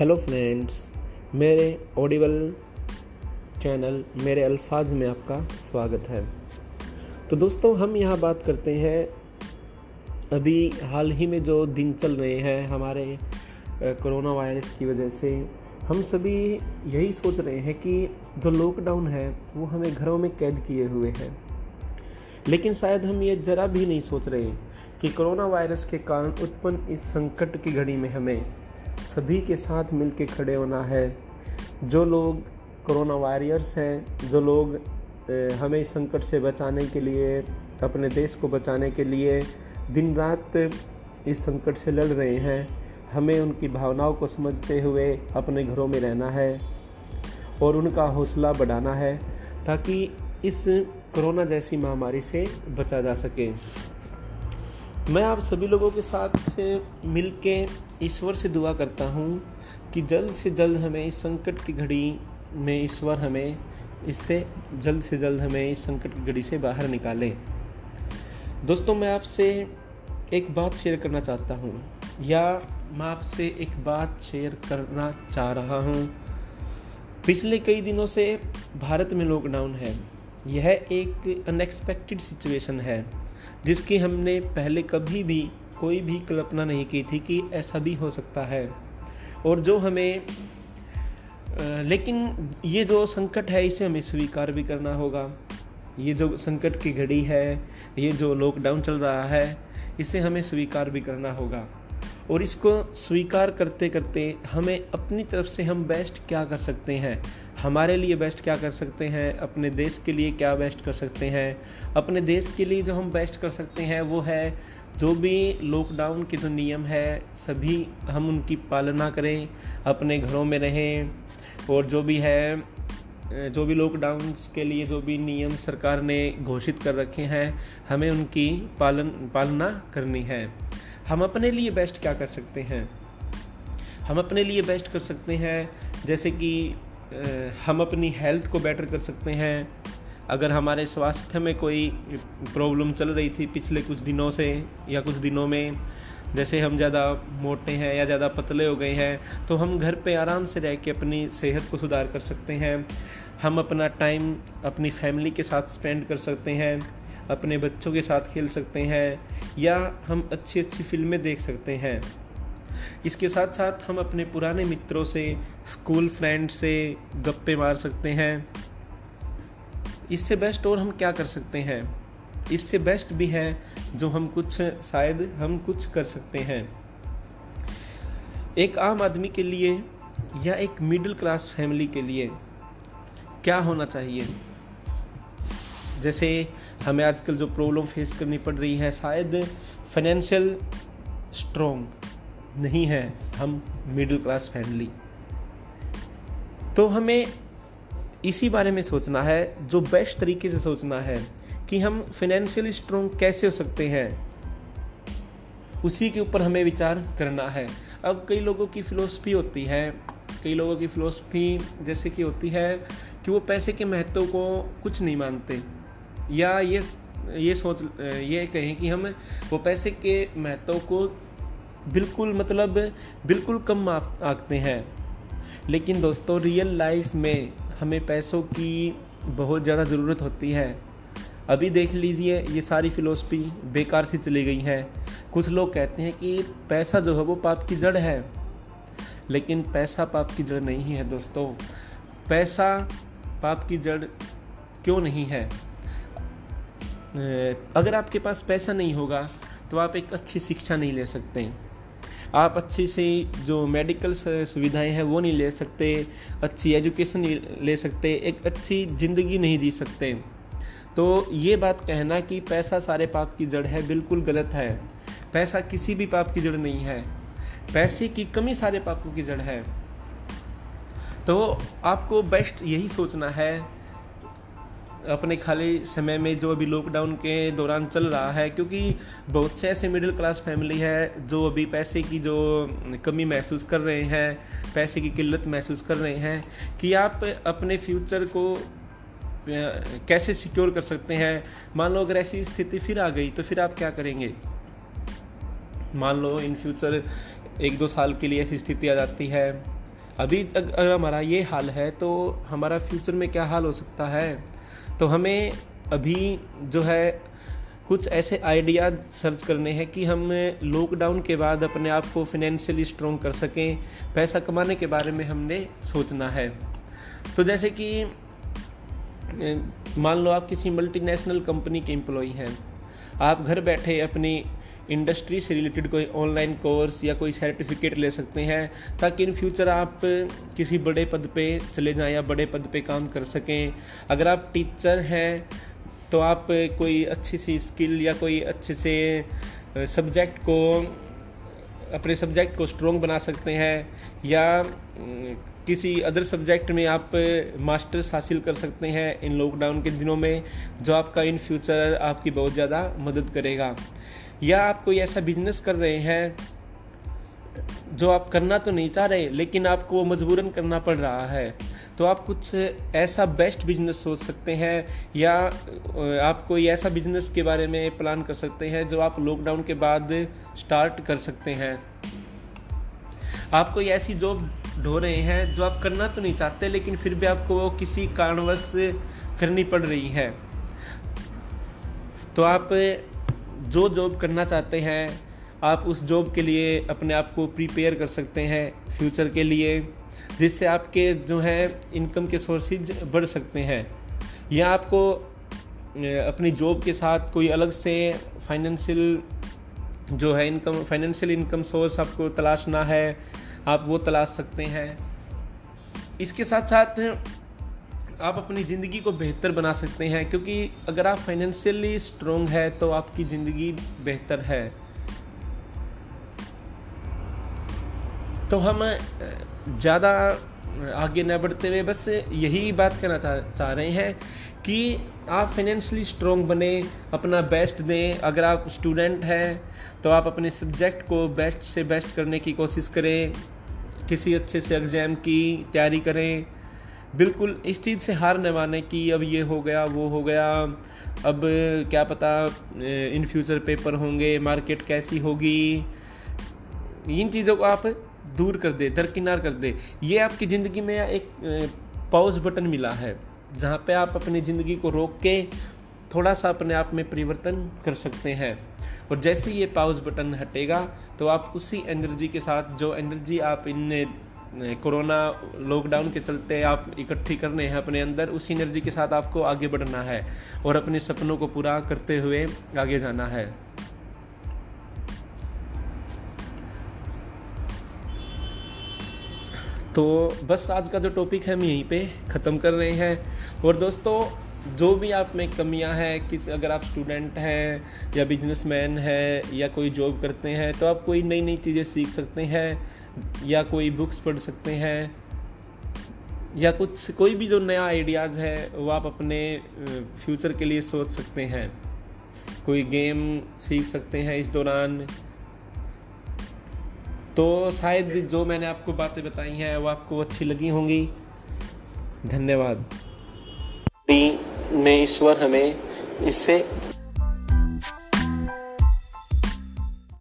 Hello friends मेरे audible channel मेरे अल्फाज में आपका स्वागत है। तो दोस्तों, हम यहाँ बात करते हैं। अभी हाल ही में जो दिन चल रहे हैं, हमारे कोरोना वायरस की वजह से, हम सभी यही सोच रहे हैं कि जो लॉकडाउन है, वो हमें घरों में कैद किए हुए हैं। लेकिन शायद हम ये ज़रा भी नहीं सोच रहे कि कोरोना वायरस के कारण उत्पन्न इस संकट की घड़ी में हमें सभी के साथ मिल के खड़े होना है। जो लोग कोरोना वारियर्स हैं, जो लोग हमें इस संकट से बचाने के लिए, अपने देश को बचाने के लिए दिन रात इस संकट से लड़ रहे हैं, हमें उनकी भावनाओं को समझते हुए अपने घरों में रहना है और उनका हौसला बढ़ाना है ताकि इस कोरोना जैसी महामारी से बचा जा सके। मैं आप सभी लोगों के साथ मिल के ईश्वर से दुआ करता हूँ कि जल्द से जल्द हमें इस संकट की घड़ी में ईश्वर हमें इससे जल्द से जल्द हमें इस संकट की घड़ी से बाहर निकाले। दोस्तों, मैं आपसे एक बात शेयर करना चाहता हूँ, या मैं आपसे एक बात शेयर करना चाह रहा हूँ। पिछले कई दिनों से भारत में लॉकडाउन है। यह एक अनएक्सपेक्टेड सिचुएशन है। जिसकी हमने पहले कभी भी कोई भी कल्पना नहीं की थी कि ऐसा भी हो सकता है। और जो हमें लेकिन ये जो संकट है, इसे हमें स्वीकार भी करना होगा। ये जो संकट की घड़ी है, ये जो लॉकडाउन चल रहा है, इसे हमें स्वीकार भी करना होगा। और इसको स्वीकार करते करते हमें अपनी तरफ़ से हम बेस्ट क्या कर सकते हैं? हमारे लिए बेस्ट क्या कर सकते हैं? अपने देश के लिए क्या बेस्ट कर सकते हैं? अपने देश के लिए जो हम बेस्ट कर सकते हैं, वो है जो भी लॉकडाउन के जो नियम है, सभी हम उनकी पालना करें, अपने घरों में रहें और जो भी है, जो भी लॉकडाउन के लिए जो भी नियम सरकार ने घोषित कर रखे हैं, हमें उनकी पालन, पालना करनी है। हम अपने लिए बेस्ट क्या कर सकते हैं? हम अपने लिए बेस्ट कर सकते हैं, जैसे कि हम अपनी हेल्थ को बेटर कर सकते हैं। अगर हमारे स्वास्थ्य में कोई प्रॉब्लम चल रही थी पिछले कुछ दिनों से या कुछ दिनों में, जैसे हम ज़्यादा मोटे हैं या ज़्यादा पतले हो गए हैं तो हम घर पे आराम से रह के अपनी सेहत को सुधार कर सकते हैं। हम अपना टाइम अपनी फैमिली के साथ स्पेंड कर सकते हैं, अपने बच्चों के साथ खेल सकते हैं, या हम अच्छी अच्छी फ़िल्में देख सकते हैं। इसके साथ साथ हम अपने पुराने मित्रों से स्कूल फ्रेंड से गप्पे मार सकते हैं। इससे बेस्ट और हम क्या कर सकते हैं? इससे बेस्ट भी है जो हम कुछ, शायद हम कुछ कर सकते हैं। एक आम आदमी के लिए या एक मिडिल क्लास फैमिली के लिए क्या होना चाहिए? जैसे हमें आजकल जो प्रॉब्लम फेस करनी पड़ रही है, शायद फाइनेंशियल स्ट्रॉन्ग नहीं है, हम मिडिल क्लास फैमिली तो हमें इसी बारे में सोचना है, जो बेस्ट तरीके से सोचना है कि हम फाइनेंशियली स्ट्रॉन्ग कैसे हो सकते हैं, उसी के ऊपर हमें विचार करना है। अब कई लोगों की फ़िलोसफी होती है, कई लोगों की फ़िलोसफी जैसे कि होती है कि वो पैसे के महत्व को कुछ नहीं मानते, या ये ये सोच, ये कहें कि हम वो पैसे के महत्व को बिल्कुल मतलब बिल्कुल कम आंकते हैं। लेकिन दोस्तों रियल लाइफ में हमें पैसों की बहुत ज़्यादा ज़रूरत होती है। अभी देख लीजिए, ये सारी फ़िलोसफी बेकार सी चली गई है। कुछ लोग कहते हैं कि पैसा जो है वो पाप की जड़ है, लेकिन पैसा पाप की जड़ नहीं है दोस्तों। पैसा पाप की जड़ क्यों नहीं है? अगर आपके पास पैसा नहीं होगा तो आप एक अच्छी शिक्षा नहीं ले सकते। आप अच्छी सी जो मेडिकल सुविधाएँ हैं, वो नहीं ले सकते, अच्छी एजुकेशन नहीं ले सकते, एक अच्छी ज़िंदगी नहीं जी सकते। तो ये बात कहना कि पैसा सारे पाप की जड़ है, बिल्कुल गलत है। पैसा किसी भी पाप की जड़ नहीं है। पैसे की कमी सारे पापों की जड़ है। तो आपको बेस्ट यही सोचना है अपने खाली समय में जो अभी लॉकडाउन के दौरान चल रहा है, क्योंकि बहुत से ऐसे मिडिल क्लास फैमिली है जो अभी पैसे की जो कमी महसूस कर रहे हैं, पैसे की किल्लत महसूस कर रहे हैं, कि आप अपने फ्यूचर को कैसे सिक्योर कर सकते हैं? मान लो अगर ऐसी स्थिति फिर आ गई तो फिर आप क्या करेंगे? मान लो इन फ्यूचर एक दो साल के लिए ऐसी स्थिति आ जाती है। अभी अगर हमारा ये हाल है तो हमारा फ्यूचर में क्या हाल हो सकता है? तो हमें अभी जो है कुछ ऐसे आइडियाज़ सर्च करने हैं कि हम लॉकडाउन के बाद अपने आप को फिनेंशियली स्ट्रॉन्ग कर सकें, पैसा कमाने के बारे में हमने सोचना है। तो जैसे कि मान लो आप किसी मल्टीनेशनल कंपनी के एम्प्लॉय हैं। आप घर बैठे अपनी इंडस्ट्री से रिलेटेड कोई ऑनलाइन कोर्स या कोई सर्टिफिकेट ले सकते हैं, ताकि इन फ्यूचर आप किसी बड़े पद पे चले जाएँ या बड़े पद पे काम कर सकें। अगर आप टीचर हैं तो आप कोई अच्छी सी स्किल या कोई अच्छे से सब्जेक्ट को, अपने सब्जेक्ट को स्ट्रॉन्ग बना सकते हैं, या किसी अदर सब्जेक्ट में आप मास्टर्स हासिल कर सकते हैं इन लॉकडाउन के दिनों में, जो आपका इन फ्यूचर आपकी बहुत ज़्यादा मदद करेगा। या आप कोई ऐसा बिज़नेस कर रहे हैं जो आप करना तो नहीं चाह रहे, लेकिन आपको वो मजबूरन करना पड़ रहा है तो आप कुछ ऐसा बेस्ट बिज़नेस सोच सकते हैं या आप कोई ऐसा बिज़नेस के बारे में प्लान कर सकते हैं जो आप लॉकडाउन के बाद स्टार्ट कर सकते हैं। आप कोई ऐसी जॉब ढो रहे हैं जो आप करना तो नहीं चाहते, लेकिन फिर भी आपको वो किसी कारणवश करनी पड़ रही है। तो आप जो जॉब करना चाहते हैं, आप उस जॉब के लिए अपने आप को प्रिपेयर कर सकते हैं फ्यूचर के लिए, जिससे आपके जो है इनकम के सोर्सेज बढ़ सकते हैं। या आपको अपनी जॉब के साथ कोई अलग से फाइनेंशियल जो है इनकम फाइनेंशियल इनकम सोर्स आपको तलाशना है, आप वो तलाश सकते हैं। इसके साथ साथ आप अपनी ज़िंदगी को बेहतर बना सकते हैं, क्योंकि अगर आप फाइनेंशियली स्ट्रोंग है तो आपकी ज़िंदगी बेहतर है। तो हम ज़्यादा आगे न बढ़ते हुए बस यही बात करना चाह रहे हैं कि आप फाइनेंशियली स्ट्रॉन्ग बने, अपना बेस्ट दें। अगर आप स्टूडेंट हैं तो आप अपने सब्जेक्ट को बेस्ट से बेस्ट करने की कोशिश करें। किसी अच्छे से एग्ज़ाम की तैयारी करें। बिल्कुल इस चीज़ से हार न माने कि अब ये हो गया, वो हो गया। अब क्या पता इन फ्यूचर पेपर होंगे, मार्केट कैसी होगी। इन चीज़ों को आप दूर कर दे, दरकिनार कर दे। ये आपकी ज़िंदगी में एक पॉज बटन मिला है, जहाँ पे आप अपनी ज़िंदगी को रोक के थोड़ा सा अपने आप में परिवर्तन कर सकते हैं। और जैसे ये पाउज बटन हटेगा तो आप उसी एनर्जी के साथ, जो एनर्जी आप इन कोरोना लॉकडाउन के चलते आप इकट्ठी करने हैं अपने अंदर, उसी एनर्जी के साथ आपको आगे बढ़ना है और अपने सपनों को पूरा करते हुए आगे जाना है। तो बस आज का जो टॉपिक है, हम यहीं पे ख़त्म कर रहे हैं। और दोस्तों, जो भी आप में कमियाँ हैं, किस अगर आप स्टूडेंट हैं या बिजनेसमैन हैं या कोई जॉब करते हैं तो आप कोई नई नई चीज़ें सीख सकते हैं। या कोई बुक्स पढ़ सकते हैं, या कुछ, कोई भी जो नया आइडियाज़ है, वो आप अपने फ्यूचर के लिए सोच सकते हैं। कोई गेम सीख सकते हैं इस दौरान। तो शायद जो मैंने आपको बातें बताई हैं, वो आपको अच्छी लगी होंगी। धन्यवाद। में ईश्वर हमें इससे